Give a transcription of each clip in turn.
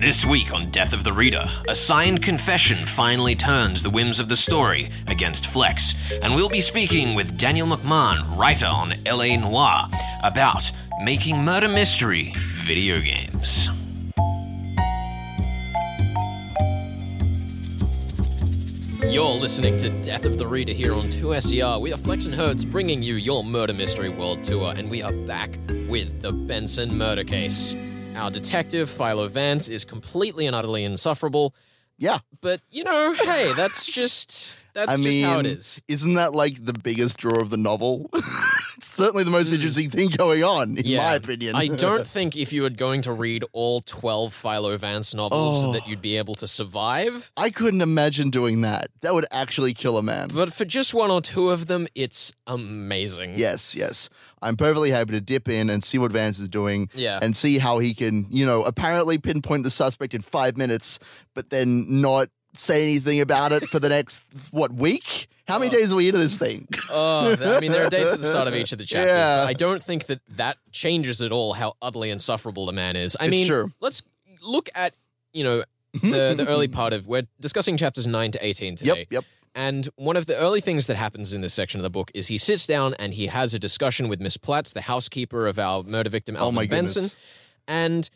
This week on Death of the Reader, a signed confession finally turns the whims of the story against Flex, and we'll be speaking with Daniel McMahon, writer on LA Noire, about making murder mystery video games. You're listening to Death of the Reader here on 2SER. We are Flex and Hertz bringing you your murder mystery world tour, and we are back with the Benson murder case. Our detective, Philo Vance, is completely and utterly insufferable. Yeah. But, you know, hey, that's just that's I just mean, how it is. Isn't that like the biggest draw of the novel? Certainly the most interesting thing going on, in my opinion. Hmm. I don't think if you were going to read all 12 Philo Vance novels Oh. that you'd be able to survive. I couldn't imagine doing that. That would actually kill a man. But for just one or two of them, it's amazing. Yes, yes. I'm perfectly happy to dip in and see what Vance is doing Yeah. and see how he can, you know, apparently pinpoint the suspect in five minutes, but then not say anything about it for the next, what, week? How many oh. days are we into this thing? Oh, I mean, there are dates at the start of each of the chapters, Yeah. but I don't think that that changes at all how utterly insufferable the man is. I It's mean, true. let's look at, you know, the, the early part of, we're discussing chapters 9 to 18 today. Yep, yep. And one of the early things that happens in this section of the book is he sits down and he has a discussion with Miss Platts, the housekeeper of our murder victim, oh Alvin Oh Benson. goodness. And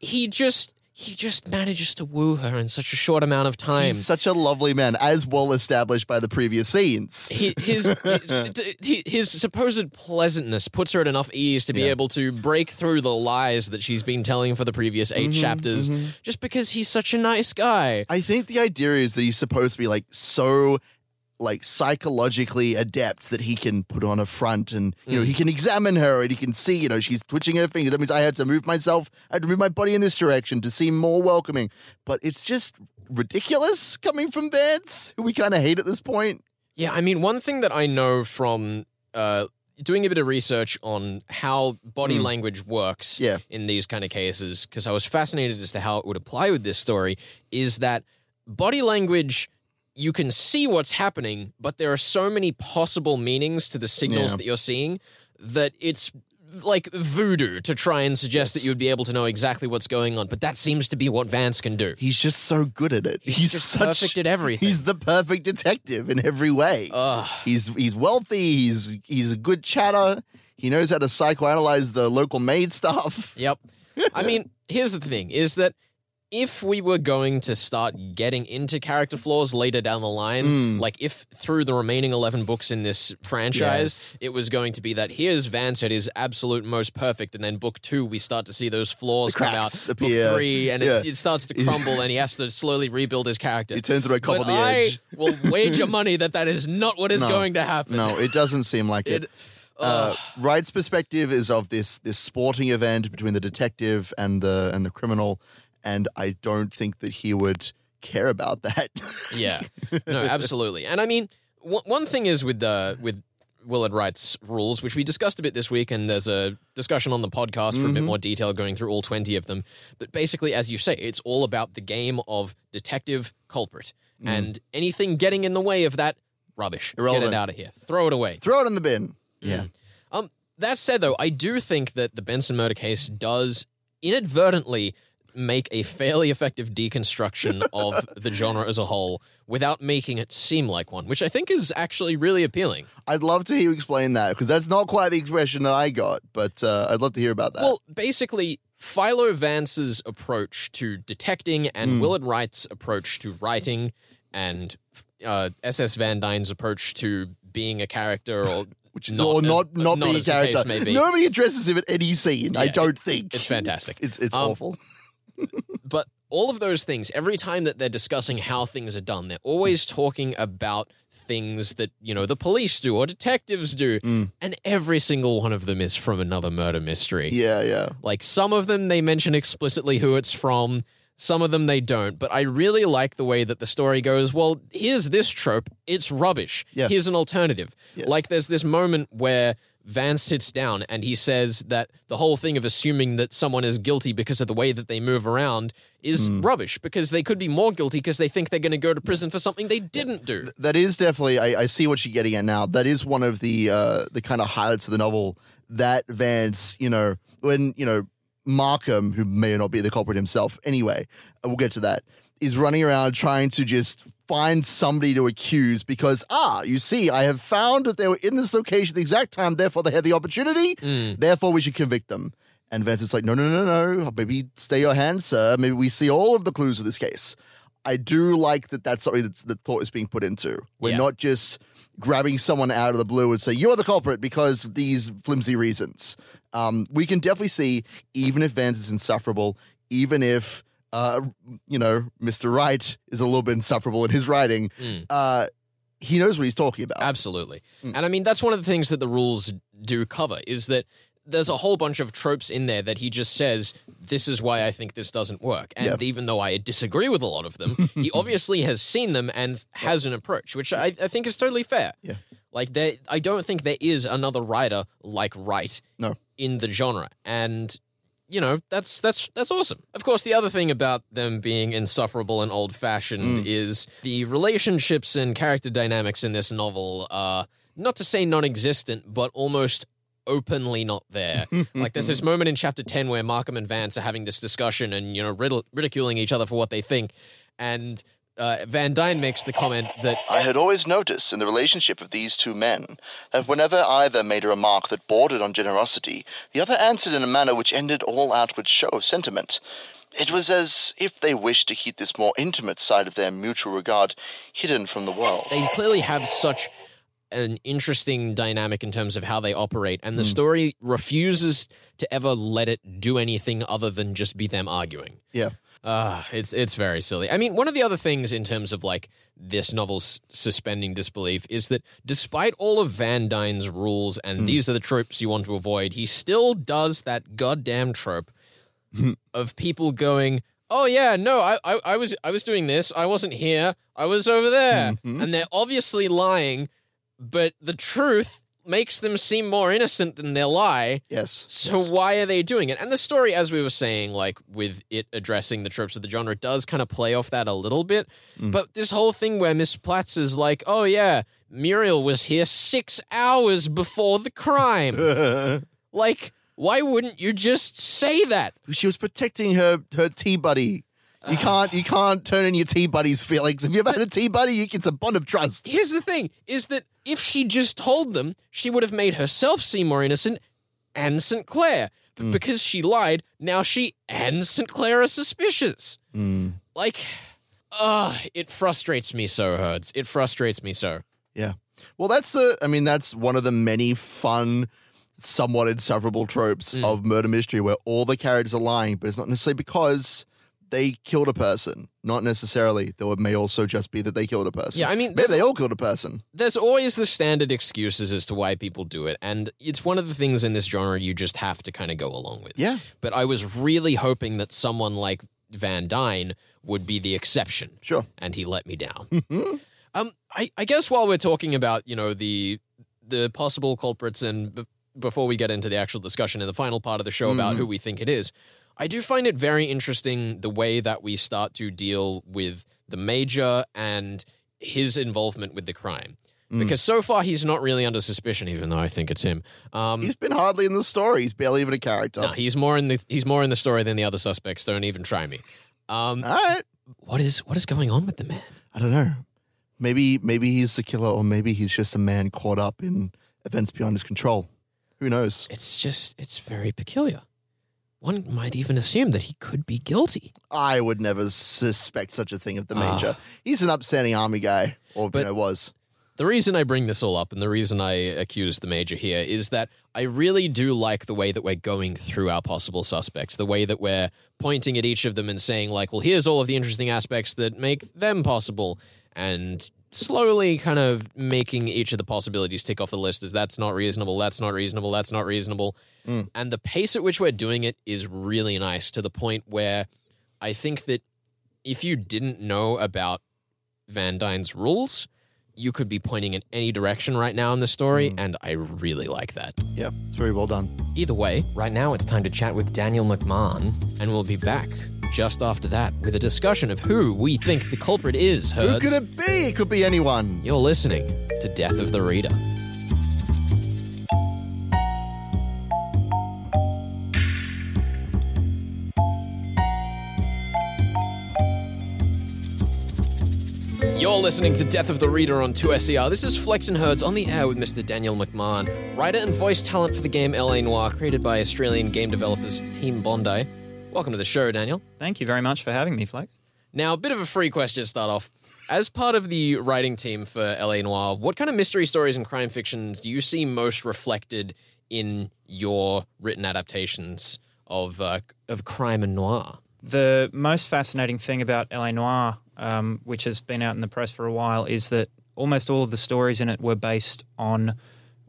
he just he just manages to woo her in such a short amount of time. He's such a lovely man, as well established by the previous scenes. He- his, his his supposed pleasantness puts her at enough ease to be Yeah. able to break through the lies that she's been telling for the previous 8 Mm-hmm, chapters, just because he's such a nice guy. I think the idea is that he's supposed to be like so like psychologically adept that he can put on a front and you know he can examine her and he can see you know she's twitching her finger that means i had to move myself i had to move my body in this direction to seem more welcoming but it's just ridiculous coming from vance who we kind of hate at this point Yeah, I mean, one thing that I know from uh, doing a bit of research on how body language works. Yeah. in these kind of cases, because I was fascinated as to how it would apply with this story, is that body language. You can see what's happening, but there are so many possible meanings to the signals Yeah. that you're seeing that it's like voodoo to try and suggest that you'd be able to know exactly what's going on. But that seems to be what Vance can do. he's just so good at it He's just such, perfect at everything. he's the perfect detective in every way Ugh. He's he's wealthy. He's he's a good chatter. He knows how to psychoanalyze the local maid stuff. Yep. I mean, here's the thing is that if we were going to start getting into character flaws later down the line, Hmm. like if through the remaining 11 books in this franchise, Yes. it was going to be that here's Vance at his absolute most perfect, and then book two, we start to see those flaws come out. cracks Book appear. three, and Yeah. it, it starts to crumble, and he has to slowly rebuild his character. He turns into a cop but on the I edge. will wager money that that is not what is No. going to happen. No, it doesn't seem like it. It- Uh, Wright's perspective is of this this sporting event between the detective and the and the criminal, and I don't think that he would care about that. Yeah, no, absolutely. And I mean, one one thing is with the with Willard Wright's rules, which we discussed a bit this week, and there's a discussion on the podcast for a bit mm-hmm. more detail going through all twenty of them. But basically, as you say, it's all about the game of detective culprit, mm. and anything getting in the way of that rubbish. Get it out of here. Throw it away. Throw it in the bin. Mm. Yeah. Um, that said, though, I do think that the Benson murder case does inadvertently make a fairly effective deconstruction of the genre as a whole without making it seem like one, which I think is actually really appealing. I'd love to hear you explain that because that's not quite the expression that I got, but uh, I'd love to hear about that. Well, basically, Philo Vance's approach to detecting and Willard Wright's approach to writing and uh, S.S. Van Dyne's approach to being a character or Which not or as- not not, not being a as the case character. Nobody addresses him at any scene. I don't think It's fantastic. It's it's Um, awful. But all of those things, every time that they're discussing how things are done, they're always talking about things that, you know, the police do or detectives do. Mm. And every single one of them is from another murder mystery. Yeah, yeah. Like some of them they mention explicitly who it's from, some of them they don't. But I really like the way that the story goes, well, here's this trope, it's rubbish. Yeah. Here's an alternative. Yes. Like there's this moment where Vance sits down and he says that the whole thing of assuming that someone is guilty because of the way that they move around is Hmm. rubbish because they could be more guilty because they think they're going to go to prison for something they didn't do. That is definitely. I, I see what you're getting at now. That is one of the uh, the kind of highlights of the novel. That Vance, you know, when you know Markham, who may or not be the culprit himself, anyway, we'll get to that, is running around trying to just find somebody to accuse because, ah, you see, I have found that they were in this location at the exact time, therefore they had the opportunity, therefore we should convict them. And Vincent's like, no, no, no, no, maybe stay your hand, sir. Maybe we see all of the clues of this case. I do like that that's something that's, that thought is being put into. We're Yeah. not just grabbing someone out of the blue and say, you are the culprit because of these flimsy reasons. Um, we can definitely see, even if Vance is insufferable, even if, uh, you know, Mr. Wright is a little bit insufferable in his writing, Mm. uh, he knows what he's talking about. Absolutely. Mm. And I mean, that's one of the things that the rules do cover is that there's a whole bunch of tropes in there that he just says, this is why I think this doesn't work. And Yeah. even though I disagree with a lot of them, he obviously has seen them and has an approach, which I, I think is totally fair. Yeah. Like, there, I don't think there is another writer like Wright No. in the genre. And you know that's that's that's awesome. Of course, the other thing about them being insufferable and old fashioned Mm. is the relationships and character dynamics in this novel are not to say non-existent, but almost openly not there. like there's this moment in chapter ten where Markham and Vance are having this discussion and you know ridicul- ridiculing each other for what they think, and uh, Van Dyne makes the comment that I had always noticed in the relationship of these two men that whenever either made a remark that bordered on generosity, the other answered in a manner which ended all outward show of sentiment. It was as if they wished to keep this more intimate side of their mutual regard hidden from the world. they clearly have such an interesting dynamic in terms of how they operate, and the story refuses to ever let it do anything other than just be them arguing. Yeah. Uh, it's it's very silly. I mean, one of the other things in terms of like this novel's suspending disbelief is that despite all of Van Dyne's rules and these are the tropes you want to avoid, he still does that goddamn trope of people going, "Oh yeah, no, I, I I was I was doing this. I wasn't here. I was over there," Mhm. and they're obviously lying, but the truth makes them seem more innocent than their lie. Yes. So why are they doing it? And the story, as we were saying, like with it addressing the tropes of the genre, does kind of play off that a little bit. Mm. But this whole thing where Miss Platts is like, "Oh yeah, Muriel was here six hours before the crime." like, why wouldn't you just say that? she was protecting her her tea buddy. You can't you can't turn in your tea buddy's feelings. If you ever had a tea buddy? You- It's a bond of trust. Here's the thing: is that if she just told them, she would have made herself seem more innocent and St. Clair. But Mm. because she lied, now she and St. Clair are suspicious. Mm. Like, uh, it frustrates me so, Herds. It frustrates me so. Yeah. Well, that's the. I mean, that's one of the many fun, somewhat insufferable tropes Mm. of murder mystery, where all the characters are lying, but it's not necessarily because they killed a person. Not necessarily. Though it may also just be that they killed a person. Yeah, I mean, maybe they all killed a person. there's always the standard excuses as to why people do it, and it's one of the things in this genre you just have to kind of go along with. Yeah, But I was really hoping that someone like Van Dyne would be the exception. sure. and he let me down. um, I, I guess while we're talking about you know the the possible culprits and b- before we get into the actual discussion in the final part of the show about Mhm. who we think it is, I do find it very interesting the way that we start to deal with the major and his involvement with the crime. Mm. Because so far he's not really under suspicion, even though I think it's him. Um, He's been hardly in the story. He's barely even a character. no, he's more in the he's more in the story than the other suspects. Don't even try me. Um, All right. what is what is going on with the man? I don't know. Maybe maybe he's the killer, or maybe he's just a man caught up in events beyond his control. Who knows? It's just, it's very peculiar. One might even assume that he could be guilty. I would never suspect such a thing of the Ah. major. He's an upstanding army guy, or But- you know was. The reason I bring this all up and the reason I accuse the major here is that I really do like the way that we're going through our possible suspects, the way that we're pointing at each of them and saying, like, well, here's all of the interesting aspects that make them possible, and slowly kind of making each of the possibilities tick off the list as that's not reasonable, that's not reasonable, that's not reasonable. Mm. And the pace at which we're doing it is really nice to the point where I think that if you didn't know about Van Dyne's rules, you could be pointing in any direction right now in the story, and I really like that. Yeah, it's very well done. Either way, right now it's time to chat with Daniel McMahon, and we'll be back just after that with a discussion of who we think the culprit is, Herds. Who could it be? It could be anyone. You're listening to Death of the Reader. You're listening to Death of the Reader on 2SER. This is Flex and Herds on the air with Mr. Daniel McMahon, writer and voice talent for the game LA Noire, created by Australian game developers Team Bondi. Welcome to the show, Daniel. Thank you very much for having me, Flex. Now, a bit of a free question to start off. As part of the writing team for LA Noire, what kind of mystery stories and crime fictions do you see most reflected in your written adaptations of uh, of crime and noir? The most fascinating thing about LA Noire, um, which has been out in the press for a while, is that almost all of the stories in it were based on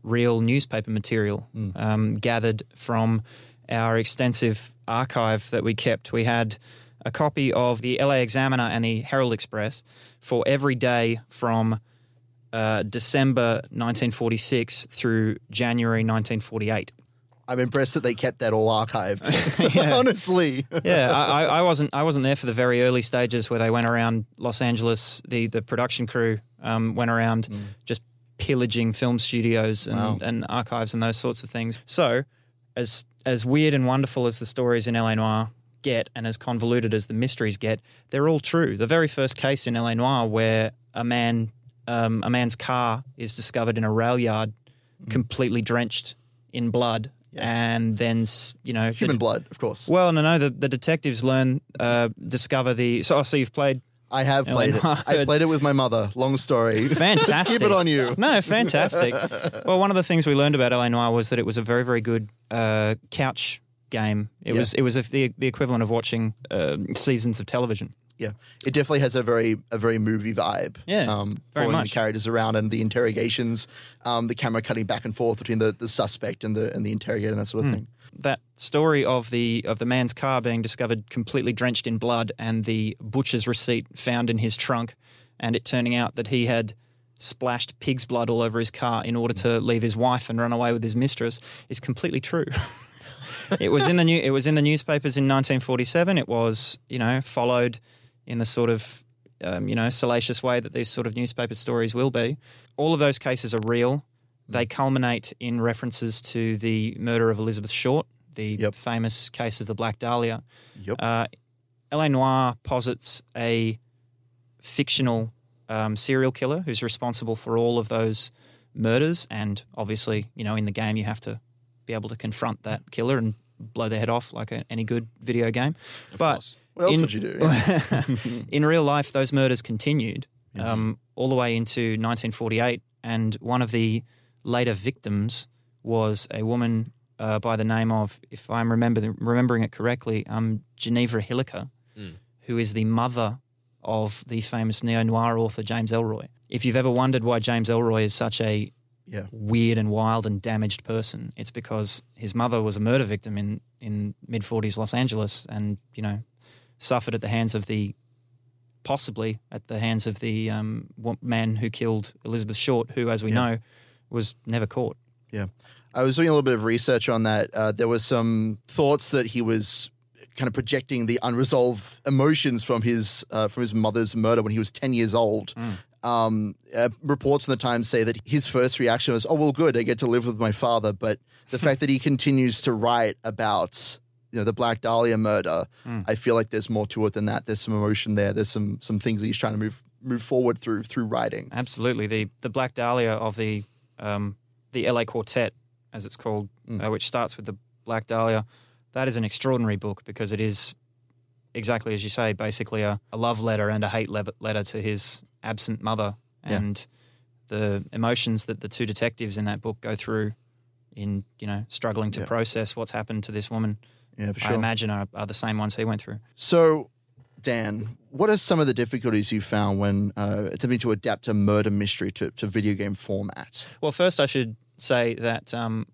real newspaper material um, gathered from our extensive archive that we kept. We had a copy of the LA Examiner and the Herald Express for every day from uh, December 1946 through January 1948. I'm impressed that they kept that all archived. Honestly. yeah, I, I- wasn't. I wasn't there for the very early stages where they went around Los Angeles. The the production crew um, went around just pillaging film studios and, Wow. and archives and those sorts of things. So, as as weird and wonderful as the stories in LA Noire get, and as convoluted as the mysteries get, they're all true. The very first case in LA Noire where a man um, a man's car is discovered in a rail yard, completely drenched in blood. And then, you know, the- Human blood, of course. well, no, no. The, the detectives learn, uh, discover the. So, oh, so you've played. I have played it. I played it with my mother. Long story. Fantastic. keep it on you. No, fantastic. well, one of the things we learned about LA Noire was that it was a very, very good uh, couch game. It Yeah. was it was the the equivalent of watching uh, seasons of television. Yeah, it definitely has a very a very movie vibe. Yeah, um, very following much. the characters around and the interrogations, um, the camera cutting back and forth between the, the suspect and the and the interrogator and that sort of thing. That story of the of the man's car being discovered completely drenched in blood and the butcher's receipt found in his trunk, and it turning out that he had splashed pig's blood all over his car in order to leave his wife and run away with his mistress is completely true. it was in the new it was in the newspapers in 1947. It was you know followed in the sort of um, you know salacious way that these sort of newspaper stories will be. All of those cases are real. They culminate in references to the murder of Elizabeth Short, the Yep. famous case of the Black Dahlia. Yep. Uh, L.A. Noire posits a fictional um, serial killer who's responsible for all of those murders, and obviously, you know, in the game, you have to be able to confront that killer and blow their head off like a, any good video game. but course. What else in- would you do? in real life, those murders continued Mm-hmm. um, all the way into 1948, and one of the later victims was a woman uh, by the name of, if I'm remember, remembering it correctly, um, Geneva Hilliker, Mm. who is the mother of the famous neo noir author James Ellroy. If you've ever wondered why James Ellroy is such a Yeah. weird and wild and damaged person, it's because his mother was a murder victim in, in mid 40s Los Angeles and, you know, suffered at the hands of the possibly at the hands of the um, man who killed Elizabeth Short, who, as we Yeah. know, was never caught. Yeah. I was doing a little bit of research on that. Uh, there was some thoughts that he was kind of projecting the unresolved emotions from his uh, from his mother's murder when he was 10 years old. Um, uh, reports in the Times say that his first reaction was, "Oh well, good, I get to live with my father." But the fact that he continues to write about you know the Black Dahlia murder, I feel like there's more to it than that. There's some emotion there. There's some some things that he's trying to move move forward through through writing. Absolutely, the the Black Dahlia of the um, the LA Quartet, as it's called, uh, which starts with the Black Dahlia. That is an extraordinary book because it is exactly as you say, basically a, a love letter and a hate le- letter to his absent mother, Yeah. and the emotions that the two detectives in that book go through in you know struggling to Yeah. process what's happened to this woman. Yeah, for I imagine are, are the same ones he went through. So, Dan, what are some of the difficulties you found when uh, attempting to adapt a murder mystery to, to video game format? Well, first I should say that um,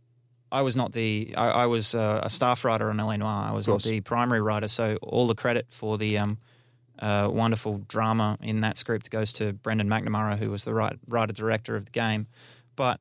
I was not the I, I was uh, a staff writer on LA Noire. I was not the primary writer, so all the credit for the um, uh, wonderful drama in that script goes to Brendan McNamara, who was the writer, writer director of the game. But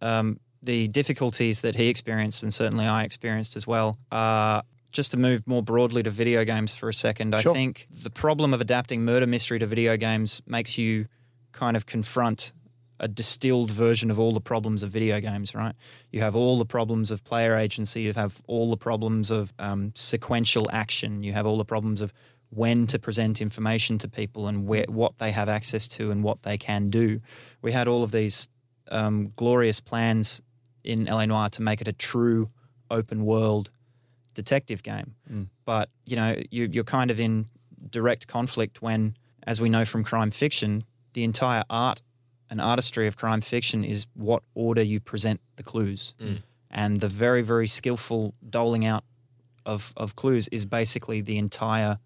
um, the difficulties that he experienced, and certainly I experienced as well, are just to move more broadly to video games for a second. Sure. I think the problem of adapting murder mystery to video games makes you kind of confront a distilled version of all the problems of video games, right? You have all the problems of player agency, you have all the problems of um, sequential action, you have all the problems of when to present information to people and where what they have access to and what they can do. We had all of these um, glorious plans in LA Noire to make it a true open world detective game, mm. but you know you, you're kind of in direct conflict when, as we know from crime fiction, the entire art and artistry of crime fiction is what order you present the clues. Mm. And the very, very skillful doling out of, of clues is basically the entire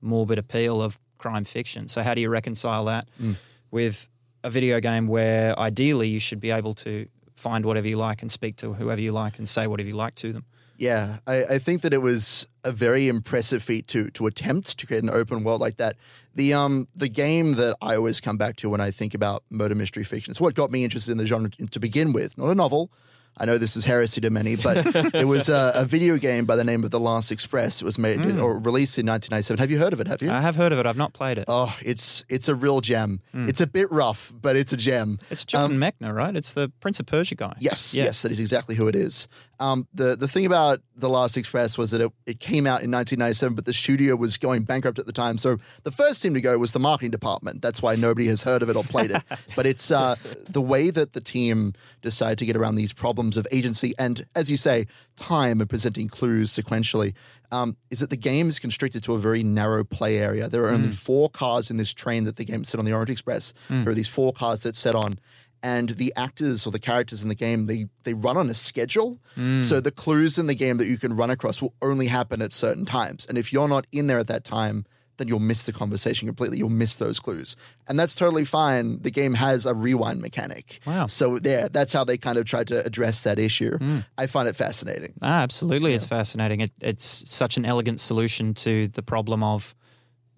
morbid appeal of crime fiction. So, how do you reconcile that mm. with a video game where ideally you should be able to find whatever you like and speak to whoever you like and say whatever you like to them? Yeah, I, I think that it was a very impressive feat to to attempt to create an open world like that. The um the game that I always come back to when I think about murder mystery fiction. It's what got me interested in the genre to begin with. Not a novel. I know this is heresy to many, but it was a, a video game by the name of The Last Express. It was made or released in 1997. Have you heard of it? Have you? I have heard of it. I've not played it. oh, it's it's a real gem. It's a bit rough, but it's a gem. It's Jordan Mechner, right? It's the Prince of Persia guy. Yes, Yeah. yes, that is exactly who it is. Um, the the thing about The Last Express was that it, it came out in 1997, but the studio was going bankrupt at the time. So the first team to go was the marketing department. That's why nobody has heard of it or played it. but it's uh, the way that the team decided to get around these problems of agency and, as you say, time and presenting clues sequentially. Um, is that the game is constricted to a very narrow play area. There are only mm. four cars in this train that the game set on the Orient Express. Mm. There are these four cars that set on and the actors or the characters in the game they they run on a schedule mm. so the clues in the game that you can run across will only happen at certain times and if you're not in there at that time then you'll miss the conversation completely. You'll miss those clues. And that's totally fine. The game has a rewind mechanic. Wow. so there that's how they kind of tried to address that issue. I find it fascinating. Ah, absolutely, it's fascinating. It, it's such an elegant solution to the problem of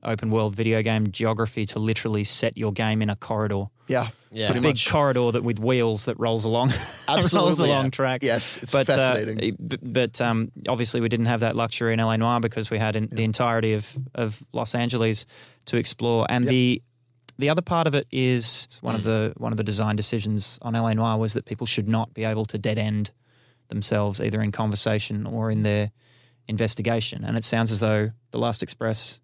open world video game geography to literally set your game in a corridor. Yeah Yeah. a pretty big much corridor that with wheels that rolls along, Absolutely, rolls Absolutely, along yeah. track. Yes, it's but, fascinating. Uh, but um, obviously, we didn't have that luxury in LA Noire because we had in, the entirety of, of Los Angeles to explore, and the the other part of it is one of the one of the design decisions on LA Noire was that people should not be able to dead end themselves either in conversation or in their investigation. And it sounds as though the Last Express,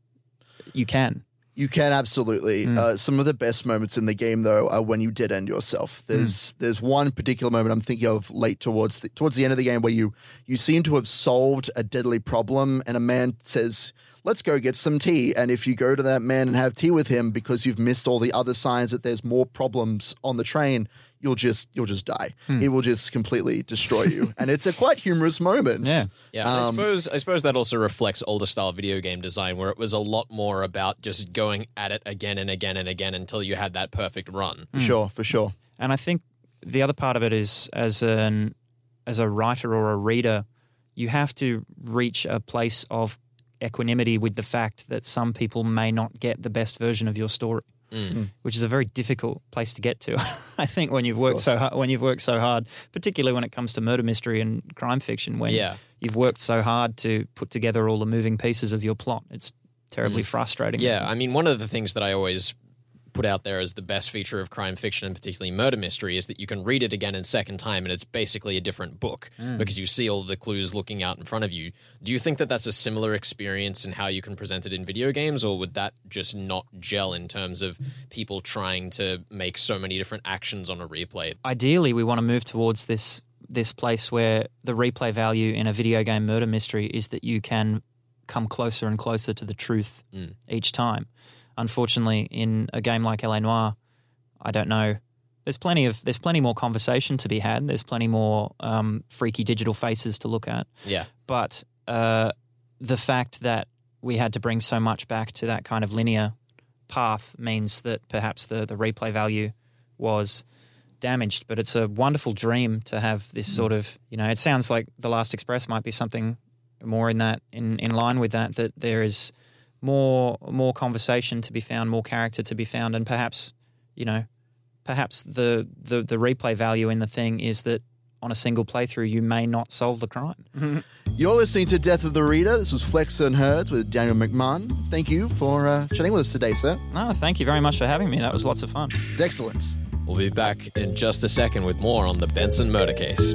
you can. You can absolutely. Uh, some of the best moments in the game, though, are when you dead end yourself. There's there's one particular moment I'm thinking of late towards the, towards the end of the game where you you seem to have solved a deadly problem, and a man says, "Let's go get some tea." And if you go to that man and have tea with him because you've missed all the other signs that there's more problems on the train, you'll just you'll just die. Hmm. It will just completely destroy you, and it's a quite humorous moment. Yeah. Yeah, I um, suppose I suppose that also reflects older style video game design, where it was a lot more about just going at it again and again and again until you had that perfect run. for sure, for sure. And I think the other part of it is as an as a writer or a reader, you have to reach a place of equanimity with the fact that some people may not get the best version of your story, Mm. Mm. which is a very difficult place to get to. I think when you've worked so hard, when you've worked so hard, particularly when it comes to murder mystery and crime fiction, when Yeah. you've worked so hard to put together all the moving pieces of your plot, it's terribly mm. frustrating. Yeah, I mean, one of the things that I always put out there as the best feature of crime fiction and particularly murder mystery is that you can read it again in second time and it's basically a different book mm. because you see all the clues looking out in front of you. Do you think that that's a similar experience in how you can present it in video games or would that just not gel in terms of people trying to make so many different actions on a replay? ideally we want to move towards this this place where the replay value in a video game murder mystery is that you can come closer and closer to the truth mm. each time. Unfortunately, in a game like LA Noire, I don't know. There's plenty of there's plenty more conversation to be had. There's plenty more um, freaky digital faces to look at. Yeah. But uh, the fact that we had to bring so much back to that kind of linear path means that perhaps the, the replay value was damaged. But it's a wonderful dream to have this sort of, you know, it sounds like The Last Express might be something more in that, in, in line with that, that there is more more conversation to be found, more character to be found, and perhaps, you know, perhaps the, the, the replay value in the thing is that on a single playthrough you may not solve the crime. You're listening to Death of the Reader. This was Flex and Herds with Daniel McMahon. Thank you for uh, chatting with us today, sir. No, thank you very much for having me. That was lots of fun. It's excellent. We'll be back in just a second with more on the Benson murder case.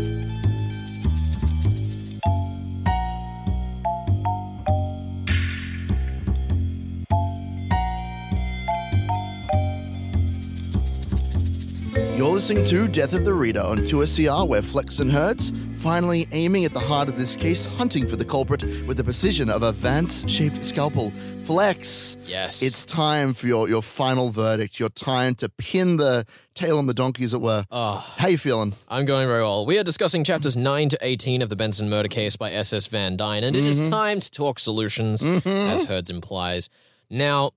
You're listening to Death of the Reader on 2SER, where Flex and Hertz finally aiming at the heart of this case, hunting for the culprit with the precision of a Vance shaped scalpel. Flex, Yes. it's time for your, your final verdict, your time to pin the tail on the donkey, as it were. Oh, How you feeling? I'm going very well. We are discussing chapters 9 to 18 of the Benson murder case by S.S. Van Dyne, and it is Mm-hmm. time to talk solutions, as Herds implies. Now,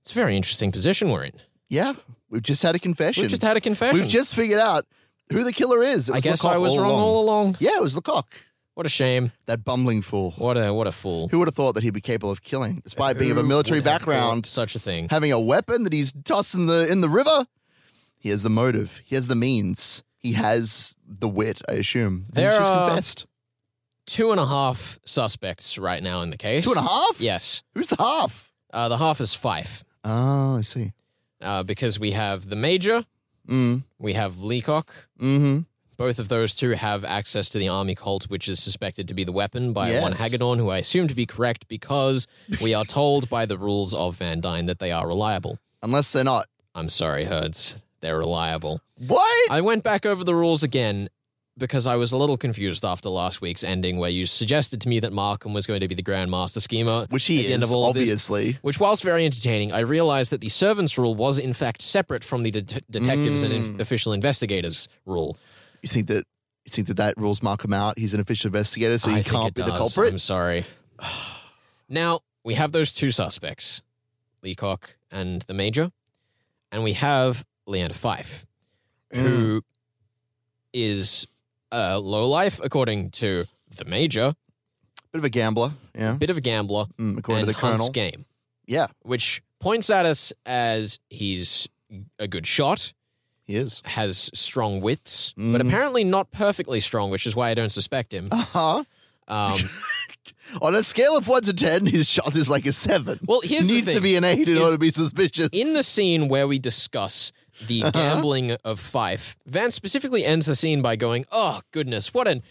it's a very interesting position we're in. Yeah, we've just had a confession. We've just had a confession. We've just figured out who the killer is. It I guess Leacock I was all wrong along. all along. Yeah, it was Leacock, What a shame. that bumbling fool. What a what a fool. Who would have thought that he'd be capable of killing, despite being of a Who military would have background, thought Such a thing. having a weapon that he's tossing the in the river? He has the motive. He has the means. He has the wit, I assume. And There he's just are- confessed. Two and a half suspects right now in the case. Two and a half? Yes. Who's the half? Uh, the half is five. Oh, I see. Uh, because we have the Major, Mm. we have Leacock. Mm-hmm. Both of those two have access to the army cult, which is suspected to be the weapon by Yes. one Hagedorn, who I assume to be correct because we are told by the rules of Van Dyne that they are reliable. Unless they're not. I'm sorry, Herds. They're reliable. What? I went back over the rules again because I was a little confused after last week's ending, where you suggested to me that Markham was going to be the Grand Master Schemer. Which he at the end is, of this. obviously. Which, whilst very entertaining, I realized that the servants rule was in fact separate from the det- detectives and in- official investigators rule. You think that you think that that rules Markham out? He's an official investigator, so he can't be the culprit. I'm sorry. now we have those two suspects, Leacock and the Major, and we have Leander Pfyfe, mm. who is a lowlife according to the Major, Bit of a gambler, yeah. bit of a gambler, Mm, according and to the hunts colonel. game, Yeah, which points at us as he's a good shot, he is. has strong wits, but Mm. apparently not perfectly strong, which is why I don't suspect him. Uh huh. Um, On a scale of one to ten, his shot is like a seven. well, here's needs the to thing. be an eight in Is- order to be suspicious. In the scene where we discuss the Uh-huh. gambling of Pfyfe, Vance specifically ends the scene by going, "Oh goodness, what an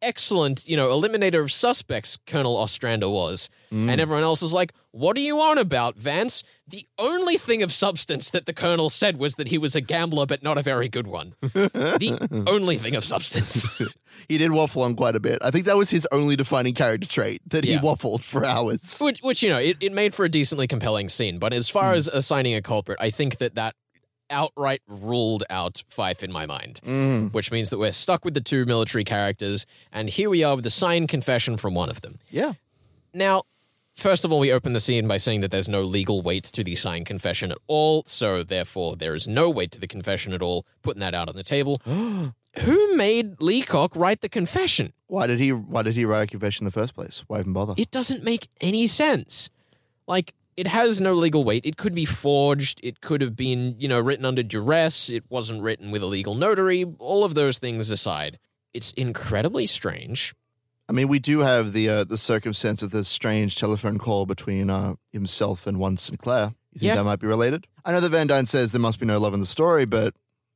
excellent, you know, eliminator of suspects Colonel Ostrander was." Mm. And everyone else is like, "What are you on about, Vance? The only thing of substance that the colonel said was that he was a gambler but not a very good one. the only thing of substance." he did waffle on quite a bit. I think that was his only defining character trait that he waffled for hours. which, which you know, it, it made for a decently compelling scene. But as far as assigning a culprit, I think that that outright ruled out Pfyfe in my mind. Mm. which means that we're stuck with the two military characters, and here we are with a signed confession from one of them. Yeah. Now, first of all, we open the scene by saying that there's no legal weight to the signed confession at all, so therefore there is no weight to the confession at all, putting that out on the table. Who made Leacock write the confession? Why did he? Why did he write a confession in the first place? Why even bother? It doesn't make any sense. Like, it has no legal weight. It could be forged. It could have been, you know, written under duress. It wasn't written with a legal notary. All of those things aside, it's incredibly strange. I mean, we do have the uh, the circumstance of the strange telephone call between uh, himself and one St. Clair. You think Yeah. that might be related? I know that Van Dyne says there must be no love in the story, but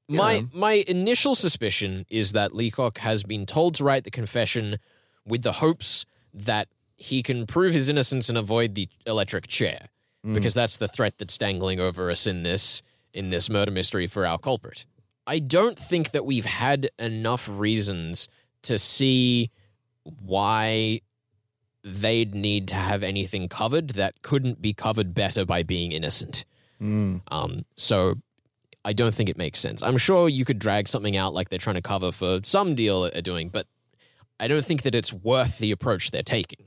My know. my initial suspicion is that Leacock has been told to write the confession with the hopes that he can prove his innocence and avoid the electric chair, Mm. because that's the threat that's dangling over us in this in this murder mystery for our culprit. I don't think that we've had enough reasons to see why they'd need to have anything covered that couldn't be covered better by being innocent. Mm. Um, so I don't think it makes sense. I'm sure you could drag something out like they're trying to cover for some deal they're doing, but I don't think that it's worth the approach they're taking.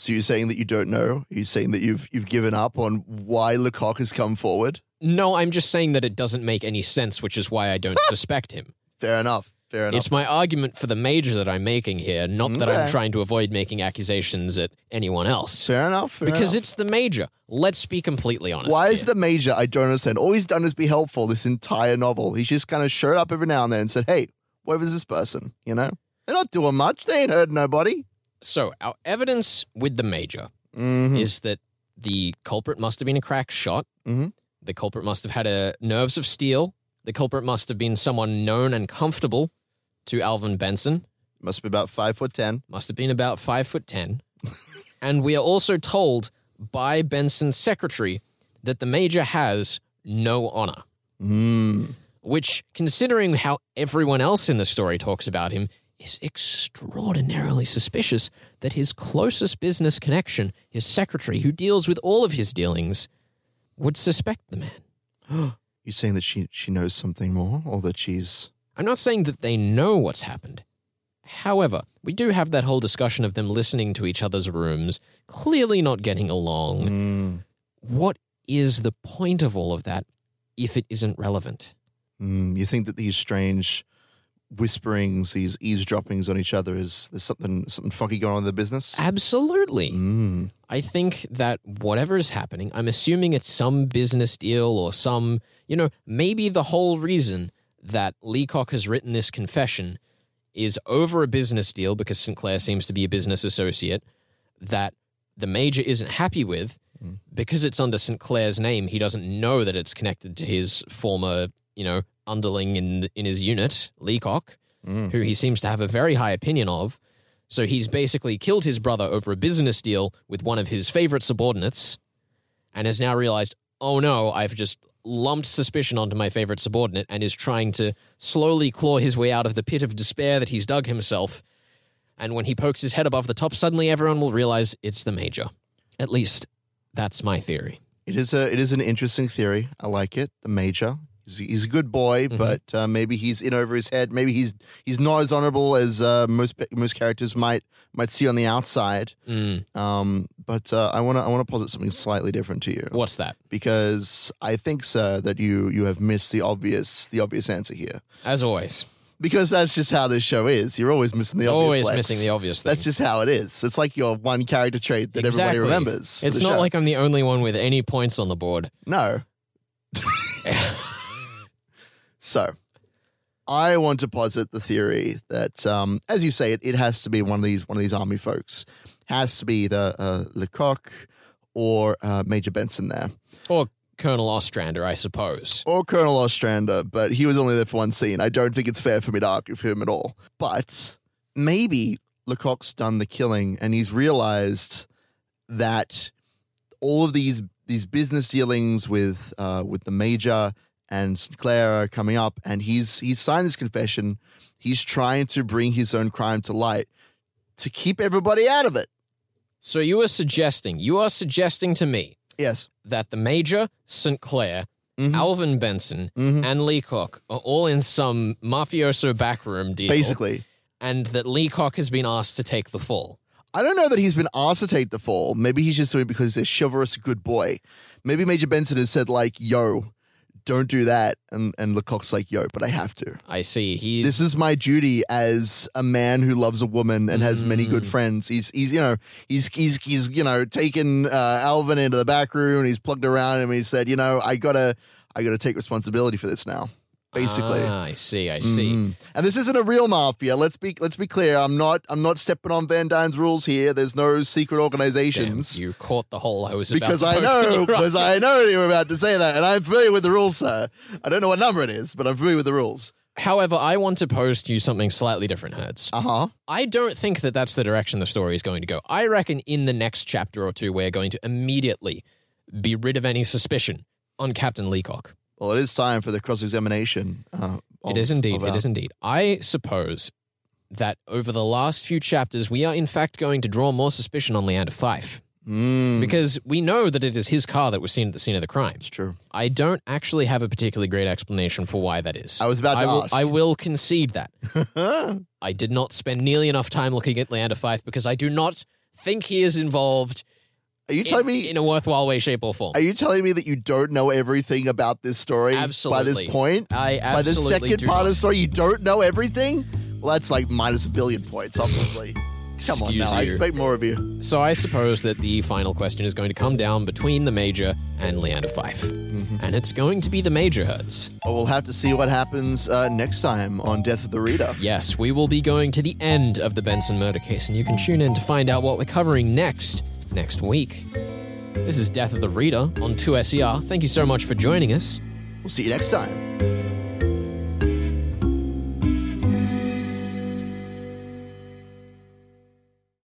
So you're saying that you don't know? You're saying that you've you've given up on why Leacock has come forward? No, I'm just saying that it doesn't make any sense, which is why I don't suspect him. Fair enough. Fair enough. It's my argument for the major that I'm making here, not that I'm trying to avoid making accusations at anyone else. fair enough. fair because enough. it's the major. Let's be completely honest. Why is the major? I don't understand. All he's done is be helpful this entire novel. He's just kind of showed up every now and then and said, "Hey, where was this person?" You know, they're not doing much. They ain't hurt nobody. So, our evidence with the major Mm-hmm. is that the culprit must have been a crack shot. Mhm. The culprit must have had a nerves of steel. The culprit must have been someone known and comfortable to Alvin Benson. Must be about five foot ten. Must have been about five foot ten. and we are also told by Benson's secretary that the major has no honor. Mm. which, considering how everyone else in the story talks about him, is extraordinarily suspicious that his closest business connection, his secretary, who deals with all of his dealings, would suspect the man. You're saying that she she knows something more, or that she's I'm not saying that they know what's happened. However, we do have that whole discussion of them listening to each other's rooms, clearly not getting along. Mm, What is the point of all of that if it isn't relevant? mm, you think that these strange whisperings, these eavesdroppings on each other, is there's something something funky going on in the business? Absolutely. Mm, I think that whatever is happening, I'm assuming it's some business deal or some, you know, maybe the whole reason that Leacock has written this confession is over a business deal because St. Clair seems to be a business associate that the major isn't happy with because it's under St. Clair's name. He doesn't know that it's connected to his former, you know, underling in in his unit, Leacock, mm. who he seems to have a very high opinion of. So he's basically killed his brother over a business deal with one of his favorite subordinates and has now realized, oh no, I've just lumped suspicion onto my favorite subordinate and is trying to slowly claw his way out of the pit of despair that he's dug himself. And when he pokes his head above the top, suddenly everyone will realize it's the major. At least that's my theory. It is a it is an interesting theory. I like it. The major. He's, a good boy, Mhm. but uh, maybe he's in over his head. Maybe he's he's not as honorable as uh, most most characters might might see on the outside. Mm, Um, but uh, I want to I want to posit something slightly different to you what's that? because I think, sir, that you you have missed the obvious the obvious answer here. As always, Because that's just how this show is. You're always missing the obvious. always flex. missing the obvious thing. That's just how it is. It's like your one character trait that Exactly. everybody remembers. It's not show. like I'm the only one with any points on the board. no. So, I want to posit the theory that, um, as you say, it, it has to be one of these one of these army folks. Has to be the uh, Leacock or uh, Major Benson there, or Colonel Ostrander, I suppose. or Colonel Ostrander. But he was only there for one scene. I don't think it's fair for me to argue for him at all. But maybe Leacock's done the killing, and he's realized that all of these these business dealings with uh, with the major and St. Clair are coming up, and he's he's signed this confession. He's trying to bring his own crime to light to keep everybody out of it. So you are suggesting, you are suggesting to me Yes. that the Major, St. Clair, Mhm. Alvin Benson, Mhm. and Leacock are all in some mafioso backroom deal. Basically, And that Leacock has been asked to take the fall. I don't know that he's been asked to take the fall. Maybe he's just doing it because he's a chivalrous good boy. Maybe Major Benson has said like, "Yo, don't do that," and and Leacock's like, "Yo, but I have to." I see. He's this is my duty as a man who loves a woman and has many good Mm. friends. He's he's you know he's he's he's you know taken uh, Alvin into the back room and he's plugged around him. And he said, you know, I gotta I gotta take responsibility for this now. Basically. Ah, I see. I see. Mhm. And this isn't a real mafia. Let's be let's be clear. I'm not I'm not stepping on Van Dyne's rules here. There's no secret Damn, organizations. you caught the hole I was because I know, because? I know you were about to say that, and I'm familiar with the rules, sir. I don't know what number it is, but I'm familiar with the rules. However, I want to pose to you something slightly different, Hertz. Uh huh. I don't think that that's the direction the story is going to go. I reckon in the next chapter or two, we're going to immediately be rid of any suspicion on Captain Leacock. Well, it is time for the cross examination. Uh, it is indeed. It is indeed. I suppose that over the last few chapters, we are in fact going to draw more suspicion on Leander Pfyfe Mm, because we know that it is his car that was seen at the scene of the crime. it's true. I don't actually have a particularly great explanation for why that is. I was about to I will, ask. I will concede that. I did not spend nearly enough time looking at Leander Pfyfe because I do not think he is involved Are you telling in, me? in a worthwhile way, shape, or form. are you telling me that you don't know everything about this story Absolutely. by this point? I by the second part not. of the story, you don't know everything. Well, that's like minus a billion points, obviously. Come on Excuse now, I expect more of you. So I suppose that the final question is going to come down between the Major and Leander Pfyfe. Mm-hmm. And it's going to be the Major Hertz. Well, we'll have to see what happens uh, next time on Death of the Reader. Yes, we will be going to the end of the Benson murder case, and you can tune in to find out what we're covering next, next week. This is Death of the Reader on 2SER. Thank you so much for joining us. We'll see you next time.